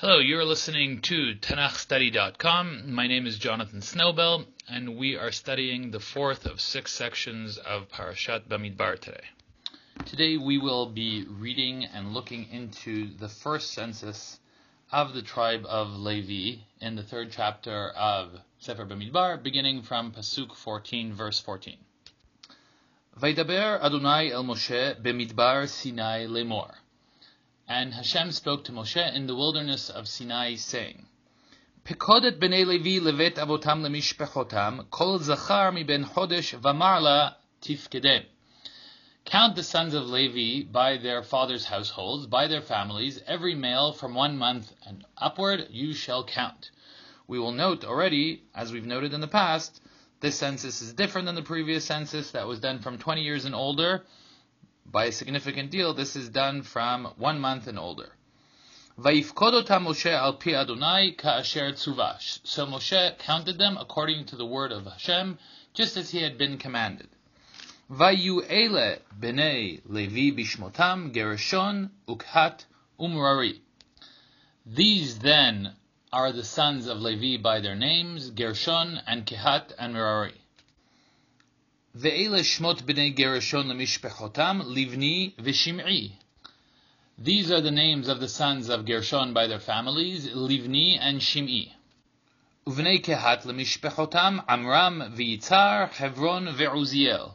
Hello, you're listening to TanachStudy.com. My name is Jonathan Snowbell, and we are studying the fourth of six sections of Parashat Bamidbar today. Today we will be reading and looking into the first census of the tribe of Levi in the third chapter of Sefer Bamidbar, beginning from Pasuk 14, verse 14. Vaidaber Adonai el Moshe b'midbar Sinai lemor. And Hashem spoke to Moshe in the wilderness of Sinai, saying, Pekodet b'nei Levi levet avotam lemishpechotam, kol mi ben chodesh v'marla tifkedem. Count the sons of Levi by their fathers' households, by their families, every male from one month and upward you shall count. We will note already, as we've noted in the past, this census is different than the previous census that was done from 20 years and older. By a significant deal, this is done from one month and older. So Moshe counted them according to the word of Hashem, just as he had been commanded. Vayu Levi umrari. These then are the sons of Levi by their names, Gershon and Kehat and Merari. Ve'ele shmot b'nei Gershon lemishpechotam Livni v'Shim'i. These are the names of the sons of Gershon by their families, Livni and Shim'i. Uvnei Kehat lemishpechotam Amram v'Yitzar Hebron ve'Uziel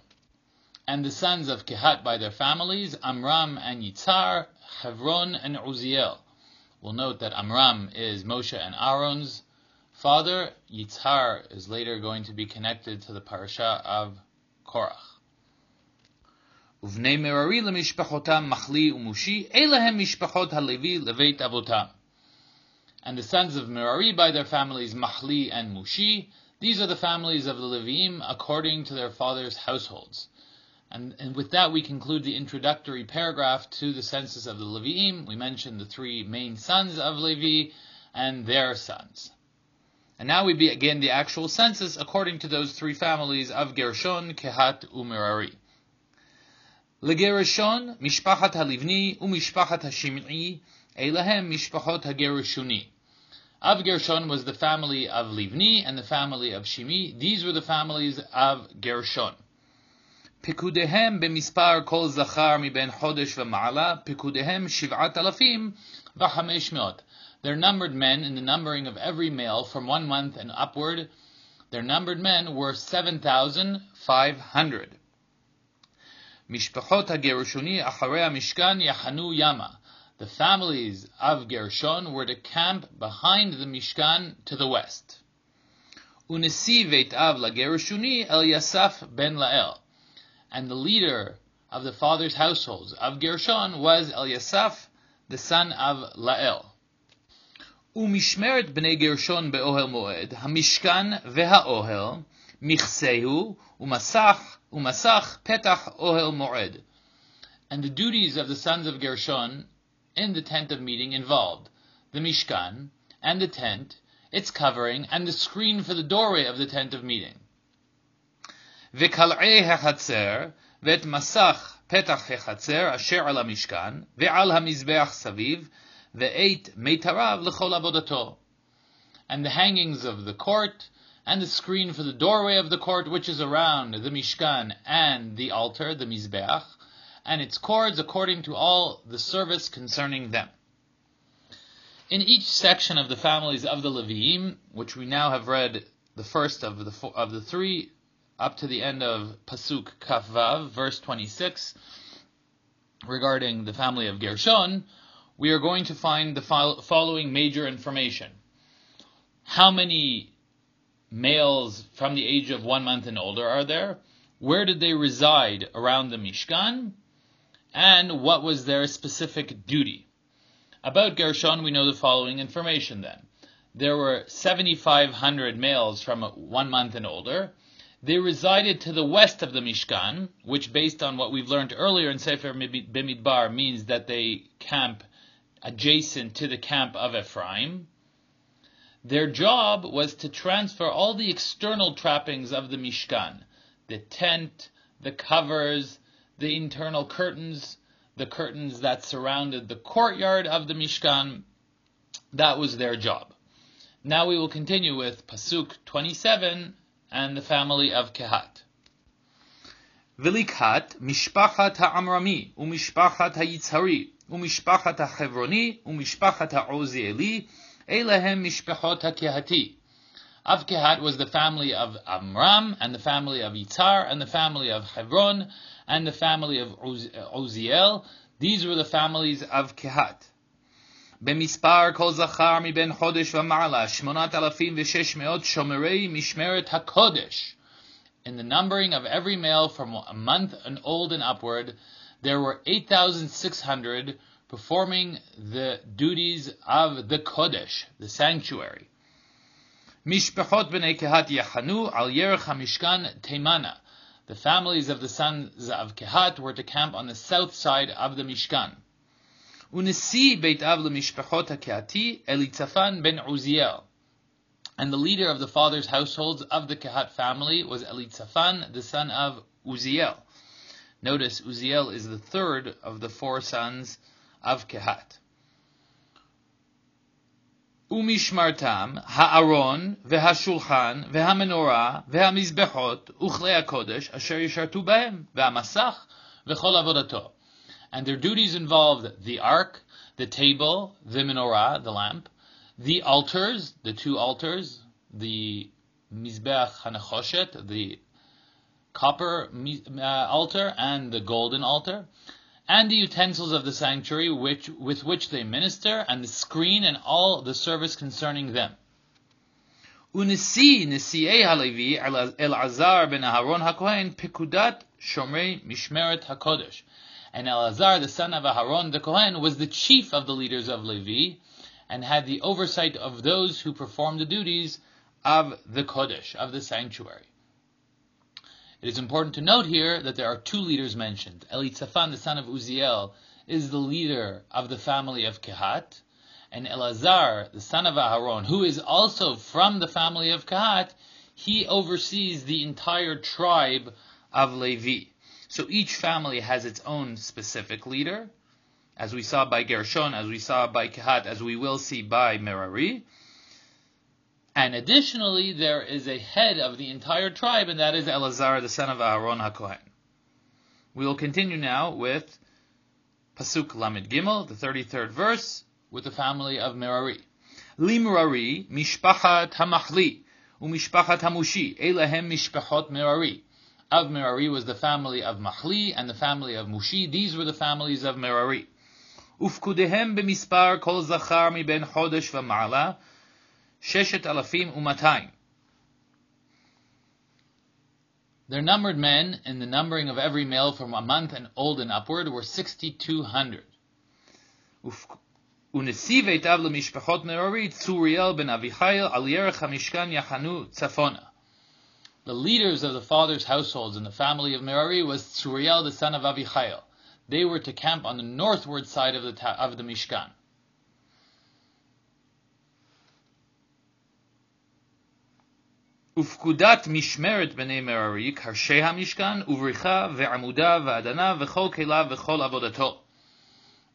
and the sons of Kehat by their families, Amram and Yitzhar, Hebron and Uziel. We'll note that Amram is Moshe and Aaron's father. Yitzhar is later going to be connected to the parasha of Korach. ובני מררי למשפחותם מחלי ומושי, אלה הם משפחות הלוי לבית אבותם. And the sons of Merari by their families Mahli and Mushi, these are the families of the Levim according to their fathers' households. And, and, with that, we conclude the introductory paragraph to the census of the Levi'im. We mentioned the three main sons of Levi and their sons. And now we begin the actual census according to those three families of Gershon, Kehat, Umerari. LeGershon, Mishpachat HaLivni, Umishpachat HaShim'i, Elahem Mishpachot HaGershuni. Of Gershon was the family of Livni and the family of Shimi. These were the families of Gershon. פקודיהם במספר כל זכר מבין חודש ומעלה, פקודיהם שבעת אלפים וחמש מאות. Their numbered men in the numbering of every male from one month and upward. Their numbered men were 7,500. Mishpachot HaGerushoni Acharei Mishkan Yachanu Yama. The families of Gershon were to camp behind the Mishkan to the west. Unesi Veit Av LaGerushoni El Yasaf Ben Lael. And the leader of the fathers' households of Gershon was Eliasaph, the son of Lael. ומשמרת בני גרשון באוהל מועד, המשכן והאוהל, מכסהו ומסך, ומסך פתח אוהל מועד. And the duties of the sons of Gershon in the tent of meeting involved the Mishkan and the tent, its covering, and the screen for the doorway of the tent of meeting. וקלעי החצר, ואת מסך פתח החצר אשר על המשכן, ועל המזבח סביב, the eight meitarav lechol abodato, and the hangings of the court, and the screen for the doorway of the court, which is around the mishkan and the altar, the mizbeach, and its cords according to all the service concerning them. In each section of the families of the Leviim, which we now have read the first of the four, of the three up to the end of pasuk kafvav, verse 26, regarding the family of Gershon, we are going to find the following major information. How many males from the age of one month and older are there? Where did they reside around the Mishkan? And what was their specific duty? About Gershon, we know the following information then. There were 7,500 males from one month and older, they resided to the west of the Mishkan, which, based on what we've learned earlier in Sefer Bamidbar, means that they camp adjacent to the camp of Ephraim. Their job was to transfer all the external trappings of the Mishkan the tent, the covers, the internal curtains, the curtains that surrounded the courtyard of the Mishkan. That was their job. Now we will continue with Pasuk 27 and the family of Kehat. Vilikhat, Mishpachat Ha'amrami, Umishpachat Hayitzari, ומשפחת החברוני ומשפחת העוזיאלי, אלה הם משפחות הקהתי. Of Kehat was the family of Amram, and the family of Itzar, and the family of Hebron, and the family of Uziel. These were the families of Kehat. במספר כל זכר מבין חודש ומעלה, שמונת אלפים ושש מאות שומרי משמרת הקודש. In the numbering of every male from a month and old and upward, there were 8,600 performing the duties of the Kodesh, the sanctuary. Mishpachot b'nei Kehat yachanu al yerech hamishkan teimana. The families of the sons of Kehat were to camp on the south side of the Mishkan. Unesi beit av lemishpachot hakehati Elitzafan ben Uziel. And the leader of the father's households of the Kehat family was Elitzafan, the son of Uziel. Notice Uziel is the third of the four sons of Kehat. Umishmartam, Ha'aron, Vehashulchan, Vehamenorah, Vehamizbechot, Uchle HaKodesh, Asher Yishartu Bahem, Vehamasach, Vechol Avodato. And their duties involved the ark, the table, the menorah, the lamp, the altars, the two altars, the Mizbech HaNechoshet, the copper uh, altar, and the golden altar, and the utensils of the sanctuary which, with which they minister, and the screen and all the service concerning them. ונשיא נשיאי הלוי אלעזר ben אהרון הכהן פקודת שומרי משמרת הקודש. And Elazar, the son of Aharon the Kohen, was the chief of the leaders of Levi, and had the oversight of those who performed the duties of the Kodesh, of the sanctuary. It is important to note here that there are two leaders mentioned. Elitzaphan, the son of Uziel, is the leader of the family of Kehat, and Elazar, the son of Aharon, who is also from the family of Kehat, he oversees the entire tribe of Levi. So each family has its own specific leader, as we saw by Gershon, as we saw by Kehat, as we will see by Merari. And additionally, there is a head of the entire tribe, and that is Elazar, the son of Aaron HaKohen. We will continue now with Pasuk Lamed Gimel, the 33rd verse, with the family of Merari. Limrari, Mishpachat Hamachli, Umishpachat tamushi. Elahem Mishpachot Merari. Of Merari was the family of Mahli and the family of Mushi. These were the families of Merari. Ufkudehem b'mispar kol zachar mi ben chodesh v'mala. Sheshet Alafim Umatayim. Their numbered men, and the numbering of every male from a month and old and upward, were 6,200. Unesive tav lemishpachot merori, Tzuriel ben Avichail, Alierach HaMishkan Yachanu Tzafona. The leaders of the fathers' households in the family of Merari was Tzuriel the son of Avichael. They were to camp on the northward side of the, of the Mishkan. ופקודת משמרת בני מררי, קרשי המשכן, ובריחה, ועמודה, ואדנה, וכל כליו, וכל עבודתו.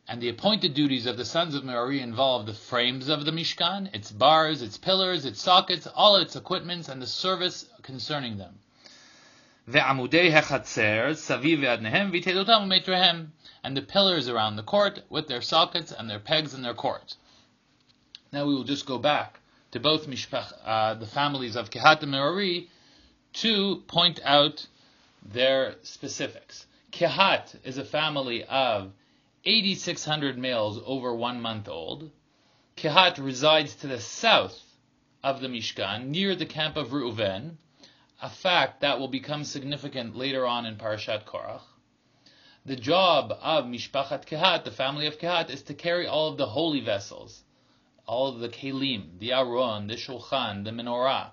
And the appointed duties of the sons of Merari involve the frames of the Mishkan, its bars, its pillars, its sockets, all its equipments, and the service concerning them. ועמודי החצר, סביב ועדניהם, ויתדותם ומטריהם, and the pillars around the court with their sockets and their pegs and their cords. Now we will just go back to both mishpach, uh, the families of Kehat and Merari to point out their specifics. Kehat is a family of 8,600 males over one month old. Kehat resides to the south of the Mishkan, near the camp of Reuven, a fact that will become significant later on in Parashat Korach. The job of Mishpachat Kehat, the family of Kehat, is to carry all of the holy vessels, all the kelim, the aron, the shulchan, the menorah,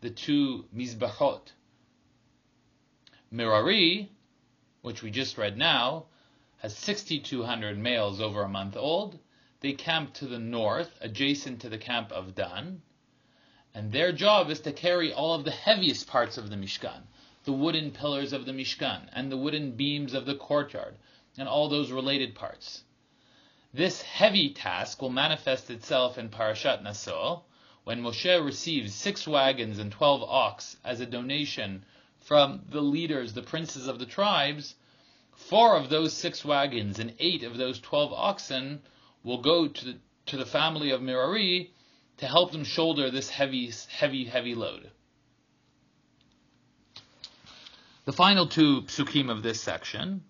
the two mizbachot. Merari, which we just read now, has 6,200 males over a month old. They camp to the north, adjacent to the camp of Dan, and their job is to carry all of the heaviest parts of the Mishkan, the wooden pillars of the Mishkan, and the wooden beams of the courtyard, and all those related parts. This heavy task will manifest itself in Parashat Naso, when Moshe receives six wagons and twelve ox as a donation from the leaders, the princes of the tribes, four of those six wagons and eight of those twelve oxen will go to the, to the family of Merari to help them shoulder this heavy, heavy, heavy load. The final two psukim of this section,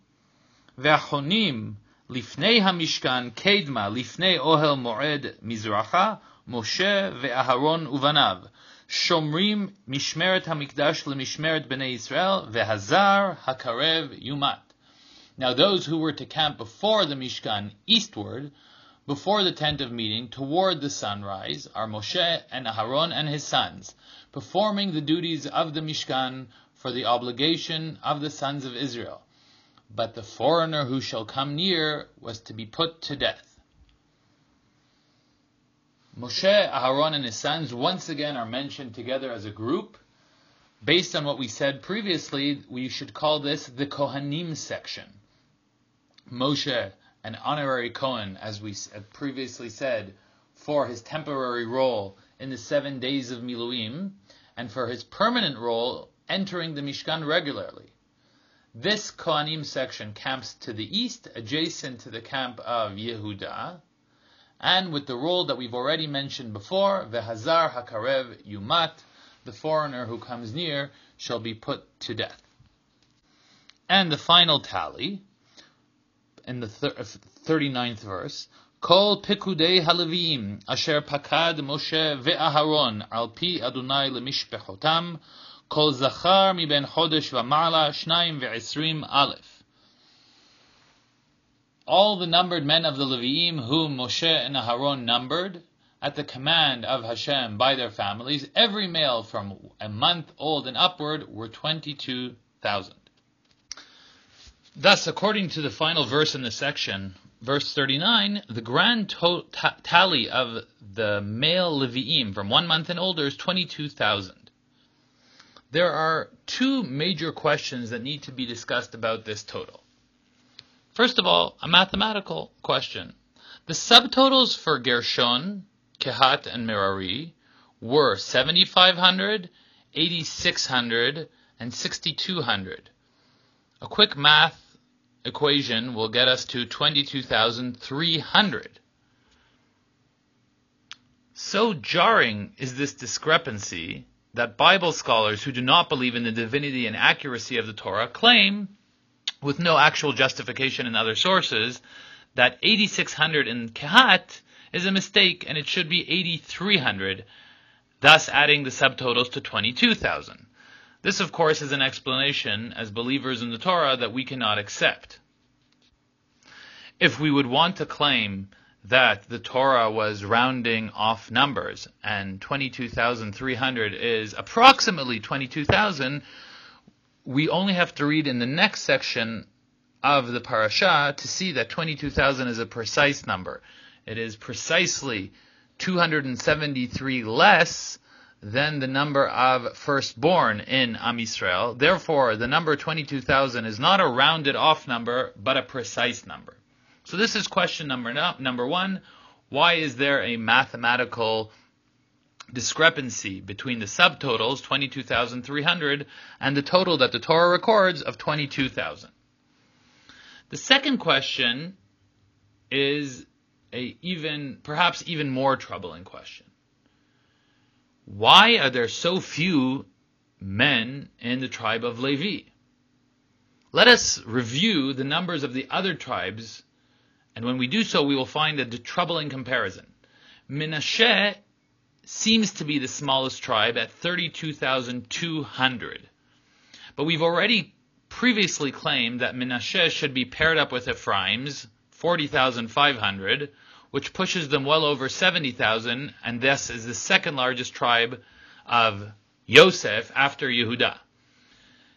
Ve'achonim lifnei hamishkan kedma lifnei ohel moed mizracha Moshe ve'Aharon uvanav shomrim mishmeret hamikdash lemishmeret bnei Israel ve'hazar hakarev yumat. Now those who were to camp before the Mishkan eastward, before the tent of meeting, toward the sunrise, are Moshe and Aharon and his sons, performing the duties of the Mishkan for the obligation of the sons of Israel. But the foreigner who shall come near was to be put to death. Moshe, Aharon, and his sons once again are mentioned together as a group. Based on what we said previously, we should call this the Kohanim section. Moshe, an honorary Kohen, as we previously said, for his temporary role in the seven days of Miluim, and for his permanent role entering the Mishkan regularly. This Kohanim section camps to the east, adjacent to the camp of Yehuda, and with the rule that we've already mentioned before, Vehazar Hakarev Yumat, the foreigner who comes near shall be put to death. And the final tally, in the 39th uh, verse, Kol pikudei halavim asher pakad Moshe ve'aharon al pi Adonai lemishpechotam aleph. All the numbered men of the Leviim whom Moshe and Aharon numbered, at the command of Hashem by their families, every male from a month old and upward were 22,000. Thus, according to the final verse in the section, verse 39, the grand tally of the male Levi'im from one month and older is 22,000. There are two major questions that need to be discussed about this total. First of all, a mathematical question. The subtotals for Gershon, Kehat, and Merari were 7,500, 8,600, and 6,200. A quick math equation will get us to 22,300. So jarring is this discrepancy that Bible scholars who do not believe in the divinity and accuracy of the Torah claim, with no actual justification in other sources, that 8600 in Kehat is a mistake and it should be 8300, thus adding the subtotals to 22,000. This, of course, is an explanation as believers in the Torah that we cannot accept. If we would want to claim that the Torah was rounding off numbers and 22,300 is approximately 22,000, we only have to read in the next section of the parasha to see that 22,000 is a precise number. It is precisely 273 less than the number of firstborn in Am Yisrael. Therefore, the number 22,000 is not a rounded off number, but a precise number. So this is question number no, number one. Why is there a mathematical discrepancy between the subtotals 22,300 and the total that the Torah records of 22,000? The second question is a even perhaps even more troubling question. Why are there so few men in the tribe of Levi? Let us review the numbers of the other tribes, and when we do so, we will find a troubling comparison. Menashe seems to be the smallest tribe at 32,200. But we've already previously claimed that Menashe should be paired up with Ephraim's 40,500, which pushes them well over 70,000, and thus is the second largest tribe of Yosef after Yehuda.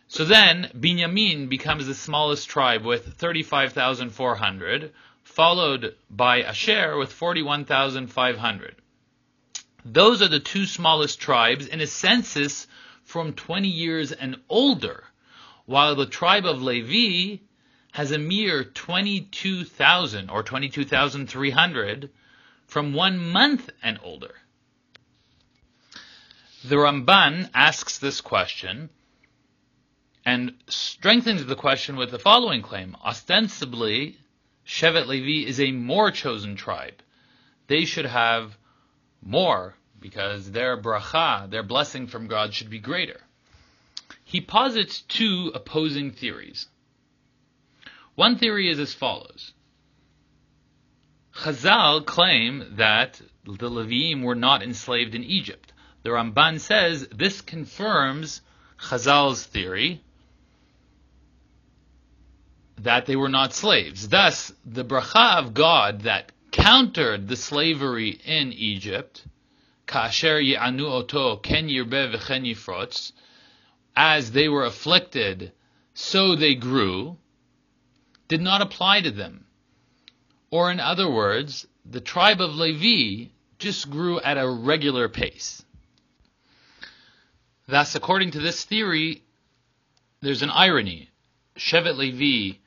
So then, Binyamin becomes the smallest tribe with 35,400, followed by Asher with 41,500. Those are the two smallest tribes in a census from 20 years and older, while the tribe of Levi has a mere 22,000 or 22,300 from one month and older. The Ramban asks this question and strengthens the question with the following claim. Ostensibly, Shevet Levi is a more chosen tribe. They should have more because their bracha, their blessing from God, should be greater. He posits two opposing theories. One theory is as follows. Chazal claim that the Levim were not enslaved in Egypt. The Ramban says this confirms Chazal's theory that they were not slaves. Thus, the bracha of God that countered the slavery in Egypt, kasher yi'anu oto ken yirbe v'chen as they were afflicted, so they grew, did not apply to them. Or in other words, the tribe of Levi just grew at a regular pace. Thus, according to this theory, there's an irony. Shevet Levi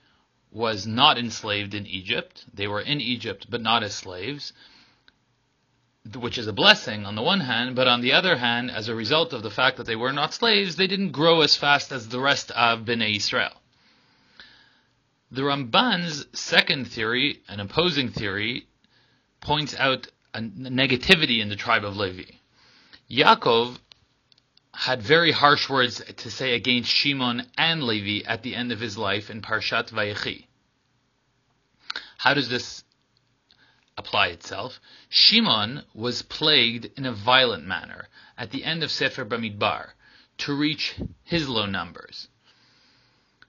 was not enslaved in Egypt. They were in Egypt, but not as slaves, which is a blessing on the one hand, but on the other hand, as a result of the fact that they were not slaves, they didn't grow as fast as the rest of Bnei Israel. The Ramban's second theory, an opposing theory, points out a negativity in the tribe of Levi. Yaakov had very harsh words to say against Shimon and Levi at the end of his life in Parshat Vayechi. How does this apply itself? Shimon was plagued in a violent manner at the end of Sefer Bamidbar to reach his low numbers.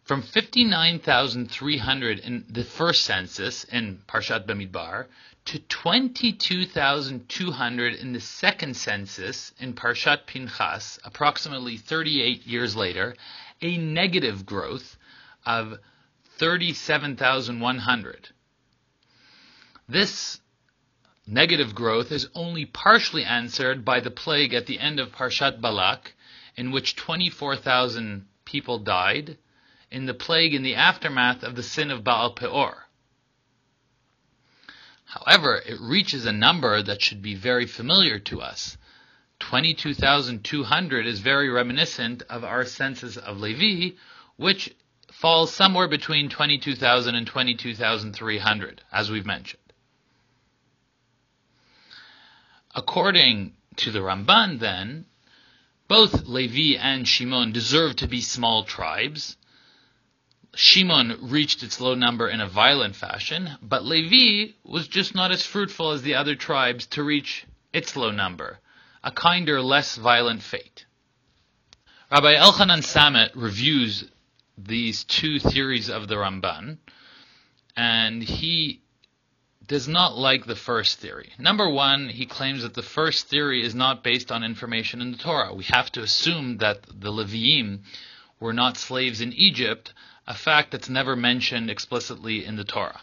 From 59,300 in the first census in Parshat Bamidbar to 22,200 in the second census in Parshat Pinchas, approximately 38 years later, a negative growth of 37,100. This negative growth is only partially answered by the plague at the end of Parshat Balak, in which 24,000 people died, in the plague in the aftermath of the sin of Baal Peor. However, it reaches a number that should be very familiar to us. 22,200 is very reminiscent of our census of Levi, which falls somewhere between 22,000 and 22,300, as we've mentioned. According to the Ramban, then, both Levi and Shimon deserve to be small tribes, Shimon reached its low number in a violent fashion, but Levi was just not as fruitful as the other tribes to reach its low number, a kinder, less violent fate. Rabbi Elchanan Samet reviews these two theories of the Ramban, and he does not like the first theory. Number one, he claims that the first theory is not based on information in the Torah. We have to assume that the Leviim were not slaves in Egypt, a fact that's never mentioned explicitly in the Torah.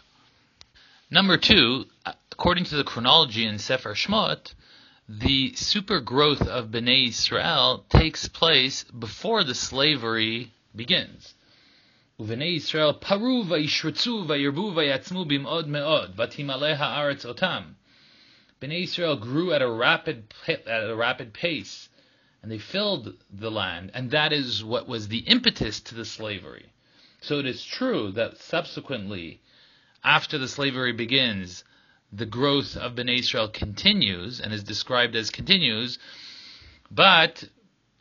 Number two, according to the chronology in Sefer Shmot, the super growth of Bnei Israel takes place before the slavery begins. ובני ישראל פרו וישרצו וירבו ויעצמו במאוד מאוד, ותמלא הארץ אותם. Bnei Israel grew at a rapid at a rapid pace, and they filled the land, and that is what was the impetus to the slavery. So it is true that subsequently, after the slavery begins, the growth of Bnei Israel continues and is described as continues, but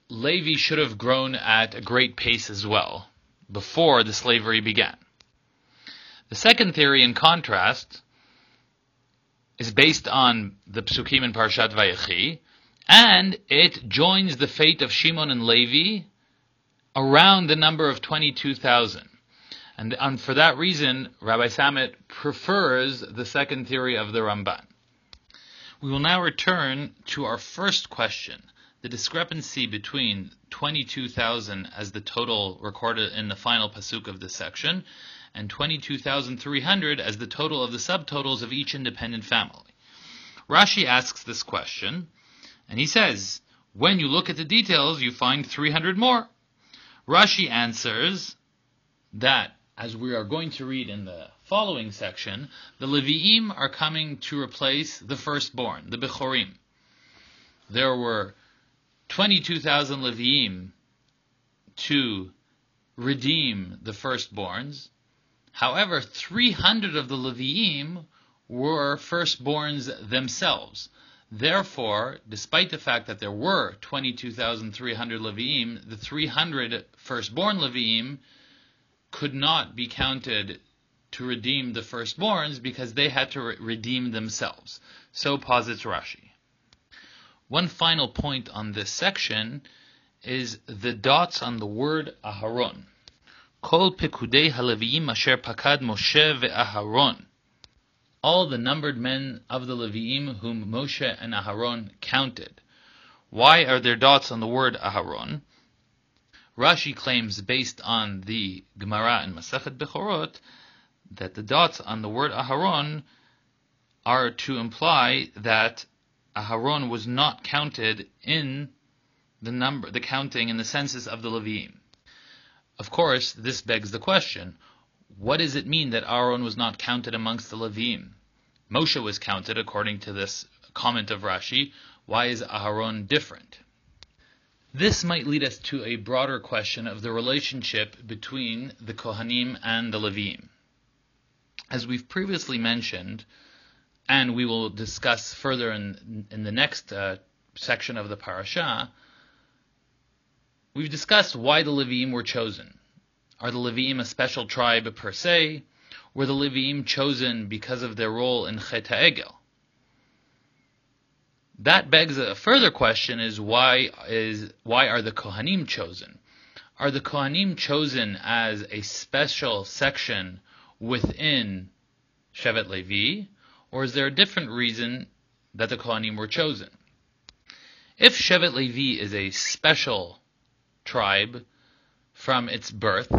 Levi should have grown at a great pace as well before the slavery began. The second theory, in contrast, is based on the Psukim in Parshat Vayechi, and it joins the fate of Shimon and Levi around the number of 22,000. And, and for that reason, Rabbi Samet prefers the second theory of the Ramban. We will now return to our first question, the discrepancy between 22,000 as the total recorded in the final pasuk of this section, and 22,300 as the total of the subtotals of each independent family. Rashi asks this question, and he says, when you look at the details, you find 300 more. Rashi answers that as we are going to read in the following section, the Levi'im are coming to replace the firstborn, the Bechorim. There were 22,000 Levi'im to redeem the firstborns. However, 300 of the Levi'im were firstborns themselves. Therefore, despite the fact that there were 22,300 Levi'im, the 300 firstborn Levi'im could not be counted to redeem the firstborns because they had to re- redeem themselves. So posits Rashi. One final point on this section is the dots on the word Aharon. Kol pekudei haleviim asher pakad Moshe ve'Aharon all the numbered men of the Leviim whom Moshe and Aharon counted. Why are there dots on the word Aharon? Rashi claims, based on the Gemara and Masachet Bechorot, that the dots on the word Aharon are to imply that Aharon was not counted in the number, the counting in the census of the Levim. Of course, this begs the question: what does it mean that Aaron was not counted amongst the Levim? Moshe was counted according to this comment of Rashi. Why is Aaron different? This might lead us to a broader question of the relationship between the Kohanim and the Levim. As we've previously mentioned, and we will discuss further in, in the next uh, section of the parasha, we've discussed why the Levim were chosen. Are the Levim a special tribe per se? Were the Levim chosen because of their role in Chet HaEgel? That begs a further question: Is why is why are the Kohanim chosen? Are the Kohanim chosen as a special section within Shevet Levi, or is there a different reason that the Kohanim were chosen? If Shevet Levi is a special tribe from its birth,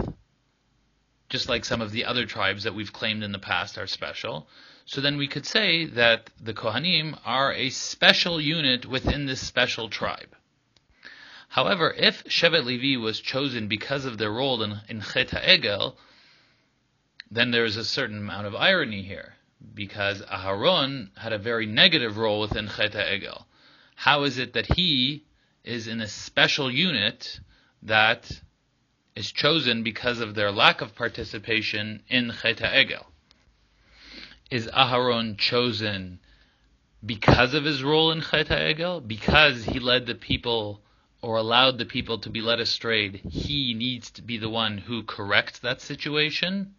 just like some of the other tribes that we've claimed in the past are special. So then we could say that the Kohanim are a special unit within this special tribe. However, if Shevet Levi was chosen because of their role in, in Chet HaEgel, then there is a certain amount of irony here, because Aharon had a very negative role within Chet HaEgel. How is it that he is in a special unit that is chosen because of their lack of participation in Chet Egel. Is Aharon chosen because of his role in Chet Egel? Because he led the people or allowed the people to be led astray, he needs to be the one who corrects that situation?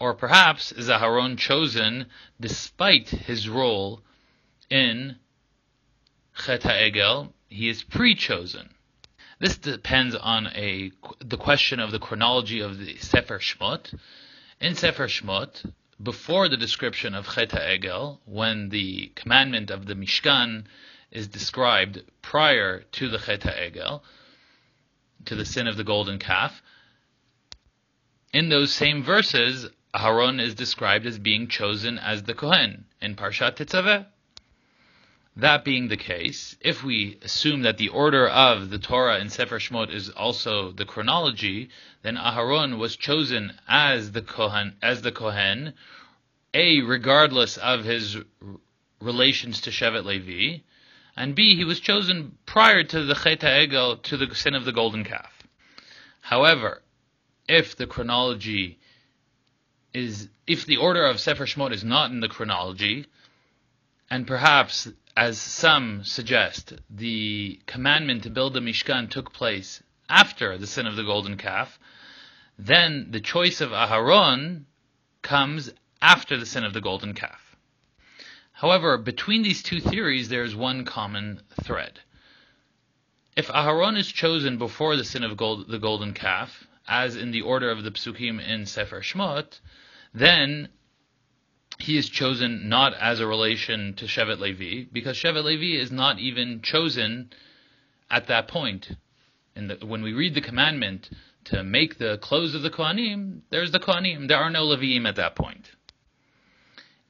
Or perhaps is Aharon chosen despite his role in Chet Egel? He is pre-chosen. This depends on a the question of the chronology of the Sefer Shmot. In Sefer Shmot, before the description of Chet Egel, when the commandment of the Mishkan is described prior to the Chet Egel, to the sin of the golden calf, in those same verses, Aaron is described as being chosen as the Kohen in Parshat Tetzaveh. That being the case, if we assume that the order of the Torah in Sefer Shmot is also the chronology, then Aharon was chosen as the Kohen, as the Kohen, a regardless of his relations to Shevet Levi, and b he was chosen prior to the Chet Egel to the sin of the golden calf. However, if the chronology is if the order of Sefer Shmot is not in the chronology, and perhaps as some suggest, the commandment to build the Mishkan took place after the sin of the golden calf, then the choice of Aharon comes after the sin of the golden calf. However, between these two theories, there is one common thread. If Aharon is chosen before the sin of gold, the golden calf, as in the order of the psukim in Sefer Shmot, then he is chosen not as a relation to Shevet Levi, because Shevet Levi is not even chosen at that point. When we read the commandment to make the clothes of the Kohanim, there's the Kohanim. There are no Leviim at that point.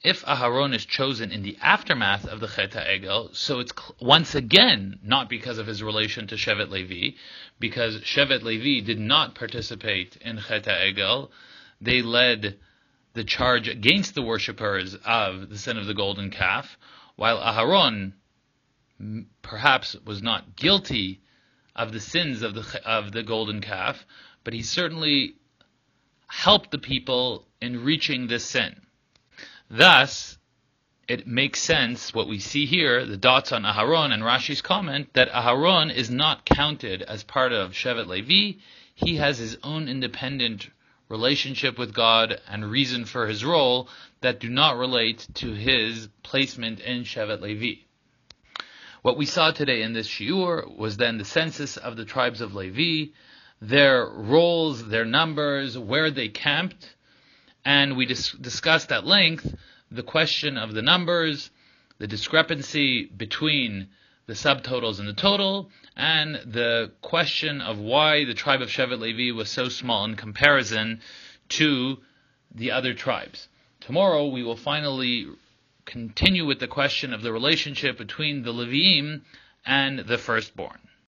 if Aharon is chosen in the aftermath of the Chet Egel, so it's once again not because of his relation to Shevet Levi, because Shevet Levi did not participate in Chet Egel. They led the charge against the worshippers of the sin of the golden calf, while Aharon perhaps was not guilty of the sins of the of the golden calf, but he certainly helped the people in reaching this sin. Thus, it makes sense what we see here, the dots on Aharon and Rashi's comment, that Aharon is not counted as part of Shevet Levi. He has his own independent relationship with God and reason for his role that do not relate to his placement in Shevet Levi. What we saw today in this shiur was then the census of the tribes of Levi, their roles, their numbers, where they camped, and we dis- discussed at length the question of the numbers, the discrepancy between the subtotals and the total, and the question of why the tribe of Shevet Levi was so small in comparison to the other tribes. Tomorrow we will finally continue with the question of the relationship between the Leviim and the firstborn.